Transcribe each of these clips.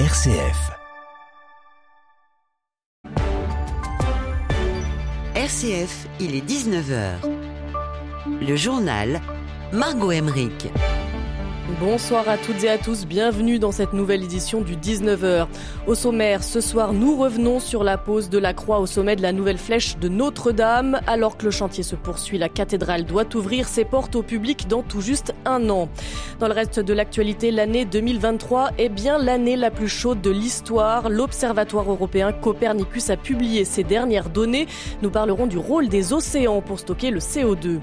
RCF. RCF, il est 19h. Le journal Margot Emmerich. Bonsoir à toutes et à tous, bienvenue dans cette nouvelle édition du 19h. Au sommaire, ce soir, nous revenons sur la pose de la croix au sommet de la nouvelle flèche de Notre-Dame. Alors que le chantier se poursuit, la cathédrale doit ouvrir ses portes au public dans tout juste un an. Dans le reste de l'actualité, l'année 2023 est bien l'année la plus chaude de l'histoire. L'Observatoire européen Copernicus a publié ses dernières données. Nous parlerons du rôle des océans pour stocker le CO2.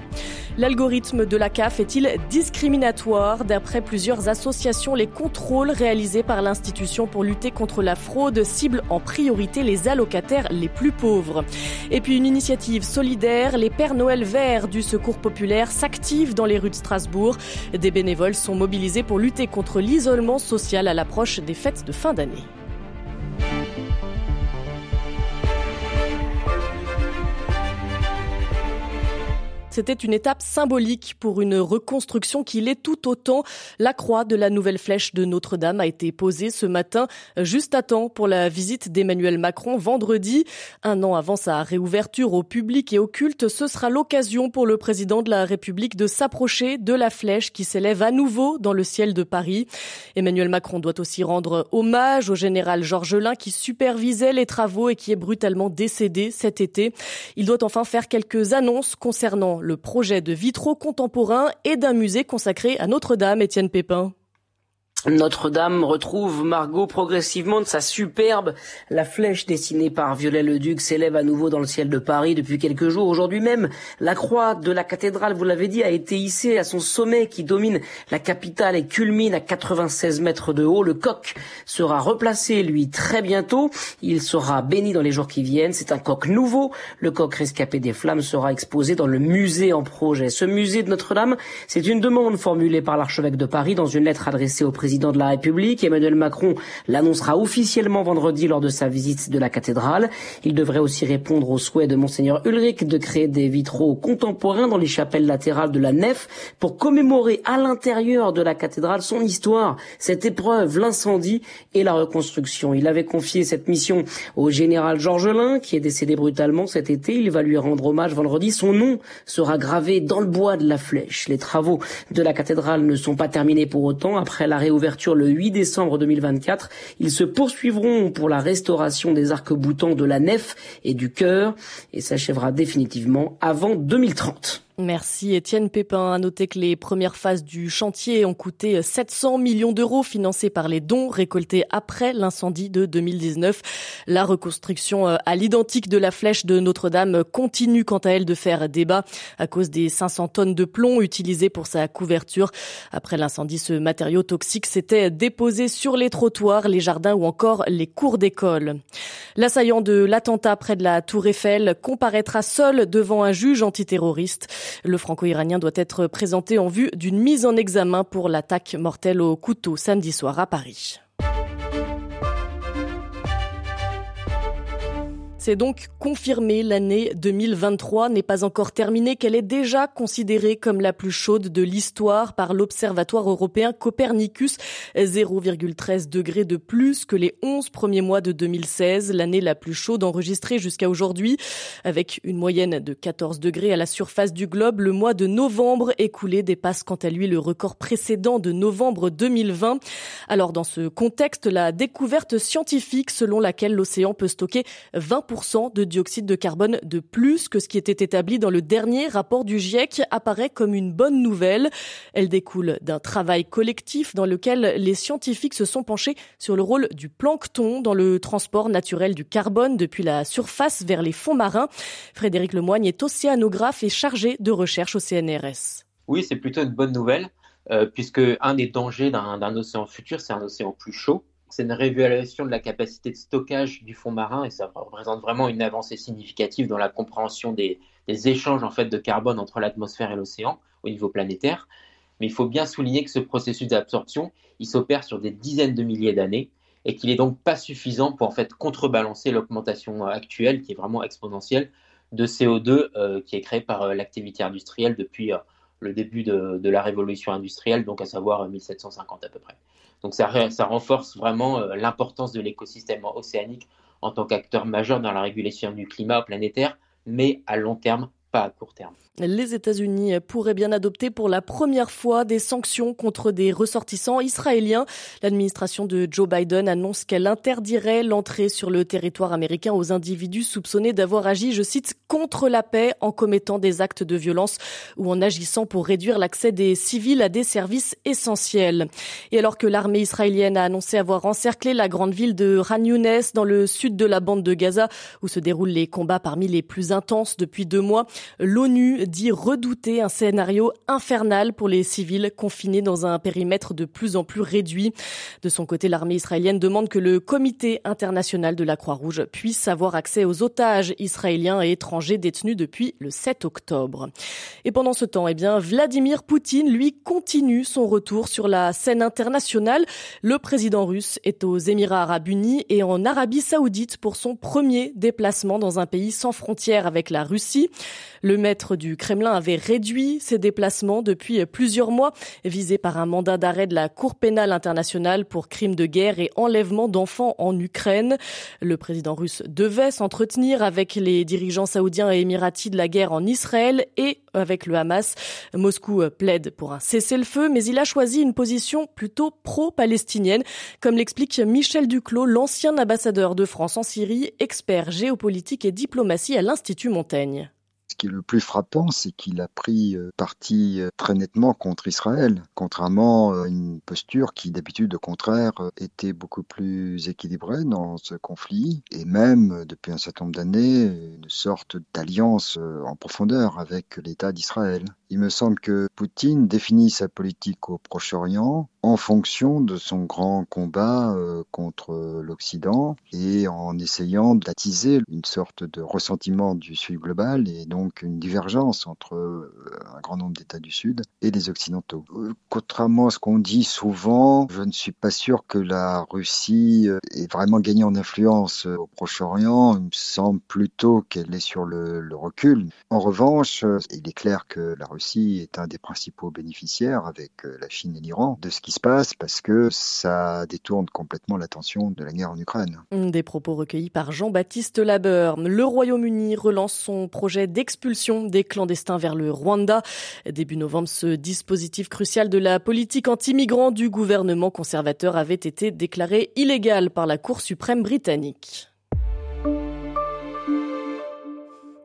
L'algorithme de la CAF est-il discriminatoire? Plusieurs associations, les contrôles réalisés par l'institution pour lutter contre la fraude ciblent en priorité les allocataires les plus pauvres. Et puis une initiative solidaire, les Pères Noël verts du Secours populaire s'activent dans les rues de Strasbourg. Des bénévoles sont mobilisés pour lutter contre l'isolement social à l'approche des fêtes de fin d'année. C'était une étape symbolique pour une reconstruction qui l'est tout autant. La croix de la nouvelle flèche de Notre-Dame a été posée ce matin, juste à temps pour la visite d'Emmanuel Macron vendredi. Un an avant sa réouverture au public et au culte, ce sera l'occasion pour le président de la République de s'approcher de la flèche qui s'élève à nouveau dans le ciel de Paris. Emmanuel Macron doit aussi rendre hommage au général Georges Lin qui supervisait les travaux et qui est brutalement décédé cet été. Il doit enfin faire quelques annonces concernant le projet de vitraux contemporains et d'un musée consacré à Notre-Dame, Étienne Pépin. Notre-Dame retrouve Margot progressivement de sa superbe. La flèche dessinée par Viollet-le-Duc s'élève à nouveau dans le ciel de Paris depuis quelques jours. Aujourd'hui même, la croix de la cathédrale, vous l'avez dit, a été hissée à son sommet qui domine la capitale et culmine à 96 mètres de haut. Le coq sera replacé, lui, très bientôt. Il sera béni dans les jours qui viennent. C'est un coq nouveau. Le coq rescapé des flammes sera exposé dans le musée en projet. Ce musée de Notre-Dame, c'est une demande formulée par l'archevêque de Paris dans une lettre adressée au président président de la République. Emmanuel Macron l'annoncera officiellement vendredi lors de sa visite de la cathédrale. Il devrait aussi répondre au souhait de monseigneur Ulrich de créer des vitraux contemporains dans les chapelles latérales de la nef pour commémorer à l'intérieur de la cathédrale son histoire, cette épreuve, l'incendie et la reconstruction. Il avait confié cette mission au général Georges Lin qui est décédé brutalement cet été. Il va lui rendre hommage vendredi. Son nom sera gravé dans le bois de la flèche. Les travaux de la cathédrale ne sont pas terminés pour autant. Après la réouverture ouverture le 8 décembre 2024. Ils se poursuivront pour la restauration des arcs-boutants de la nef et du chœur et s'achèvera définitivement avant 2030. Merci Étienne Pépin. À noter que les premières phases du chantier ont coûté 700 millions d'euros financés par les dons récoltés après l'incendie de 2019. La reconstruction euh, à l'identique de la flèche de Notre-Dame continue quant à elle de faire débat à cause des 500 tonnes de plomb utilisées pour sa couverture. Après l'incendie, ce matériau toxique s'était déposé sur les trottoirs, les jardins ou encore les cours d'école. L'assaillant de l'attentat près de la Tour Eiffel comparaîtra seul devant un juge antiterroriste. Le franco-iranien doit être présenté en vue d'une mise en examen pour l'attaque mortelle au couteau samedi soir à Paris. C'est donc confirmé, l'année 2023 n'est pas encore terminée, qu'elle est déjà considérée comme la plus chaude de l'histoire par l'Observatoire européen Copernicus, 0,13 degrés de plus que les 11 premiers mois de 2016, l'année la plus chaude enregistrée jusqu'à aujourd'hui. Avec une moyenne de 14 degrés à la surface du globe, le mois de novembre écoulé dépasse quant à lui le record précédent de novembre 2020. Alors dans ce contexte, la découverte scientifique selon laquelle l'océan peut stocker 20 de dioxyde de carbone de plus que ce qui était établi dans le dernier rapport du GIEC apparaît comme une bonne nouvelle. Elle découle d'un travail collectif dans lequel les scientifiques se sont penchés sur le rôle du plancton dans le transport naturel du carbone depuis la surface vers les fonds marins. Frédéric Lemoigne est océanographe et chargé de recherche au CNRS. Oui, c'est plutôt une bonne nouvelle, euh, puisque un des dangers d'un océan futur, c'est un océan plus chaud c'est une réévaluation de la capacité de stockage du fond marin et ça représente vraiment une avancée significative dans la compréhension des, échanges en fait de carbone entre l'atmosphère et l'océan au niveau planétaire. Mais il faut bien souligner que ce processus d'absorption, il s'opère sur des dizaines de milliers d'années et qu'il n'est donc pas suffisant pour en fait contrebalancer l'augmentation actuelle qui est vraiment exponentielle de CO2 euh, qui est créée par euh, l'activité industrielle depuis euh, le début de, de, la révolution industrielle, donc à savoir 1750 à peu près. Donc ça, renforce vraiment l'importance de l'écosystème océanique en tant qu'acteur majeur dans la régulation du climat planétaire, mais à long terme, pas à court terme. Les États-Unis pourraient bien adopter pour la première fois des sanctions contre des ressortissants israéliens. L'administration de Joe Biden annonce qu'elle interdirait l'entrée sur le territoire américain aux individus soupçonnés d'avoir agi, je cite, contre la paix en commettant des actes de violence ou en agissant pour réduire l'accès des civils à des services essentiels. Et alors que l'armée israélienne a annoncé avoir encerclé la grande ville de Ran Younes dans le sud de la bande de Gaza où se déroulent les combats parmi les plus intenses depuis deux mois, l'ONU dit redouter un scénario infernal pour les civils confinés dans un périmètre de plus en plus réduit. De son côté, l'armée israélienne demande que le comité international de la Croix-Rouge puisse avoir accès aux otages israéliens et étrangers détenus depuis le 7 octobre. Et pendant ce temps, eh bien, Vladimir Poutine, lui, continue son retour sur la scène internationale. Le président russe est aux Émirats arabes unis et en Arabie saoudite pour son premier déplacement dans un pays sans frontières avec la Russie. Le maître du Kremlin avait réduit ses déplacements depuis plusieurs mois, visé par un mandat d'arrêt de la Cour pénale internationale pour crimes de guerre et enlèvement d'enfants en Ukraine. Le président russe devait s'entretenir avec les dirigeants saoudiens et émiratis de la guerre en Israël et avec le Hamas. Moscou plaide pour un cessez-le-feu, mais il a choisi une position plutôt pro-palestinienne, comme l'explique Michel Duclos, l'ancien ambassadeur de France en Syrie, expert géopolitique et diplomatie à l'Institut Montaigne. Qui le plus frappant, c'est qu'il a pris euh, parti euh, très nettement contre Israël, contrairement à une posture qui d'habitude au contraire euh, était beaucoup plus équilibrée dans ce conflit, et même depuis un certain nombre d'années, une sorte d'alliance en profondeur avec l'État d'Israël. Il me semble que Poutine définit sa politique au Proche-Orient en fonction de son grand combat euh, contre l'Occident et en essayant d'attiser une sorte de ressentiment du Sud global et donc une divergence entre euh, un grand nombre d'États du Sud et les Occidentaux. Euh, contrairement à ce qu'on dit souvent, je ne suis pas sûr que la Russie ait vraiment gagné en influence au Proche-Orient. Il me semble plutôt qu'elle est sur le, recul. En revanche, il est clair que la Russie est un des principaux bénéficiaires avec la Chine et l'Iran de ce qui se passe parce que ça détourne complètement l'attention de la guerre en Ukraine. Des propos recueillis par Jean-Baptiste Labeur. Le Royaume-Uni relance son projet d'expulsion des clandestins vers le Rwanda. Début novembre, ce dispositif crucial de la politique anti-migrants du gouvernement conservateur avait été déclaré illégal par la Cour suprême britannique.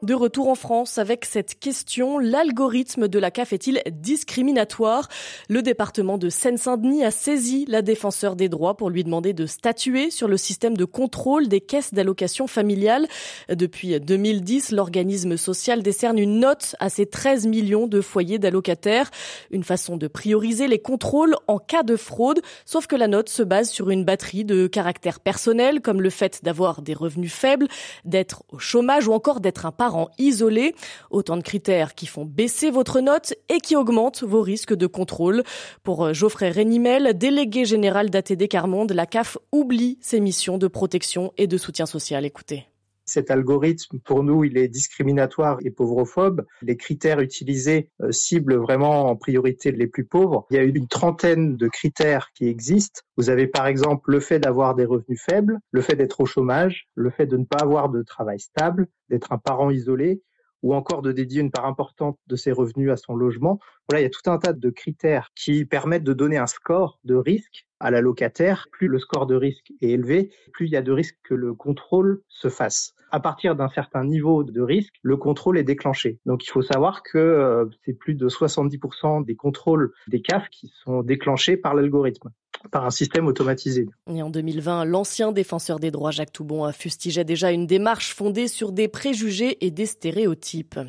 De retour en France avec cette question, l'algorithme de la CAF est-il discriminatoire? Le département de Seine-Saint-Denis a saisi la défenseur des droits pour lui demander de statuer sur le système de contrôle des caisses d'allocation familiale. Depuis 2010, l'organisme social décerne une note à ses 13 millions de foyers d'allocataires, une façon de prioriser les contrôles en cas de fraude, sauf que la note se base sur une batterie de caractères personnels comme le fait d'avoir des revenus faibles, d'être au chômage ou encore d'être un parent isolé. Autant de critères qui font baisser votre note et qui augmentent vos risques de contrôle. Pour euh, Geoffrey Rénimel, délégué général d'ATD Carmonde, la CAF oublie ses missions de protection et de soutien social. Écoutez. Cet algorithme, pour nous, il est discriminatoire et pauvrophobe. Les critères utilisés euh, ciblent vraiment en priorité les plus pauvres. Il y a une trentaine de critères qui existent. Vous avez par exemple le fait d'avoir des revenus faibles, le fait d'être au chômage, le fait de ne pas avoir de travail stable, d'être un parent isolé, ou encore de dédier une part importante de ses revenus à son logement. Voilà, il y a tout un tas de critères qui permettent de donner un score de risque à la locataire. Plus le score de risque est élevé, plus il y a de risques que le contrôle se fasse. À partir d'un certain niveau de risque, le contrôle est déclenché. Donc il faut savoir que euh, c'est plus de 70% des contrôles des CAF qui sont déclenchés par l'algorithme par un système automatisé. Et en 2020, l'ancien défenseur des droits Jacques Toubon fustigeait déjà une démarche fondée sur des préjugés et des stéréotypes.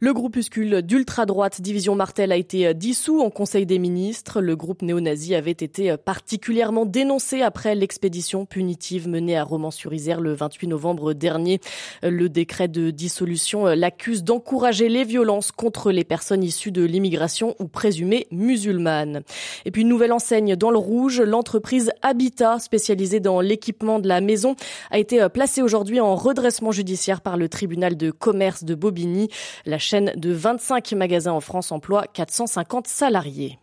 Le groupuscule d'ultra-droite Division Martel a été dissous en Conseil des ministres. Le groupe néo-nazi avait été particulièrement dénoncé après l'expédition punitive menée à Romans-sur-Isère le 28 novembre dernier. Le décret de dissolution l'accuse d'encourager les violences contre les personnes issues de l'immigration ou présumées musulmanes. Et puis une nouvelle enseigne dans le rouge l'entreprise Habitat, spécialisée dans l'équipement de la maison, a été euh, placée aujourd'hui en redressement judiciaire par le tribunal de commerce de Bobigny. La chaîne de 25 magasins en France emploie 450 salariés.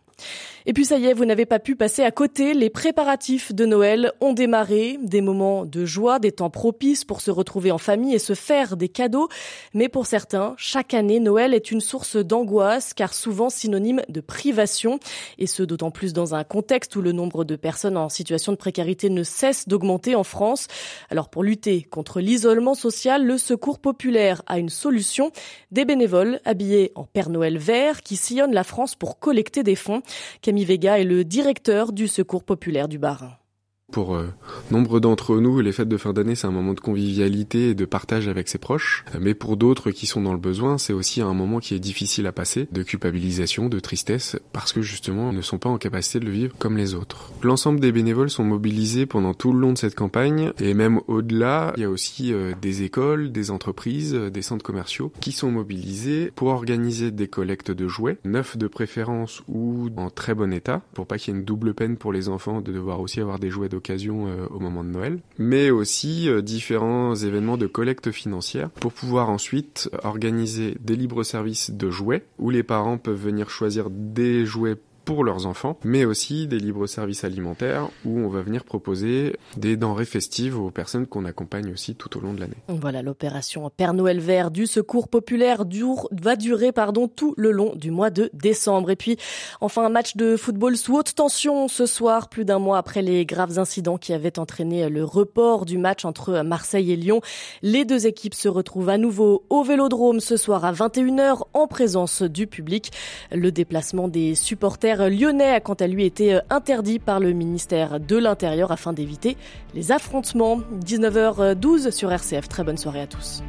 Et puis ça y est, vous n'avez pas pu passer à côté. Les préparatifs de Noël ont démarré. Des moments de joie, des temps propices pour se retrouver en famille et se faire des cadeaux. Mais pour certains, chaque année, Noël est une source d'angoisse car souvent synonyme de privation. Et ce, d'autant plus dans un contexte où le nombre de personnes en situation de précarité ne cesse d'augmenter en France. Alors pour lutter contre l'isolement social, le Secours populaire a une solution. Des bénévoles habillés en Père Noël vert qui sillonnent la France pour collecter des fonds. Vega est le directeur du Secours populaire du Barin. Pour euh, nombre d'entre nous, les fêtes de fin d'année, c'est un moment de convivialité et de partage avec ses proches. Mais pour d'autres qui sont dans le besoin, c'est aussi un moment qui est difficile à passer, de culpabilisation, de tristesse, parce que justement, ils ne sont pas en capacité de le vivre comme les autres. L'ensemble des bénévoles sont mobilisés pendant tout le long de cette campagne, et même au-delà, il y a aussi euh, des écoles, des entreprises, euh, des centres commerciaux qui sont mobilisés pour organiser des collectes de jouets, neufs de préférence ou en très bon état, pour pas qu'il y ait une double peine pour les enfants de devoir aussi avoir des jouets de occasion euh, au moment de Noël, mais aussi euh, différents événements de collecte financière pour pouvoir ensuite organiser des libres services de jouets où les parents peuvent venir choisir des jouets pour leurs enfants, mais aussi des libres services alimentaires où on va venir proposer des denrées festives aux personnes qu'on accompagne aussi tout au long de l'année. Voilà, l'opération Père Noël vert du Secours populaire va durer pardon tout le long du mois de décembre. Et puis enfin un match de football sous haute tension ce soir, plus d'un mois après les graves incidents qui avaient entraîné le report du match entre Marseille et Lyon. Les deux équipes se retrouvent à nouveau au Vélodrome ce soir à 21h en présence du public. Le déplacement des supporters lyonnais a quant à lui été euh, interdit par le ministère de l'Intérieur afin d'éviter les affrontements. 19h12 sur RCF. Très bonne soirée à tous.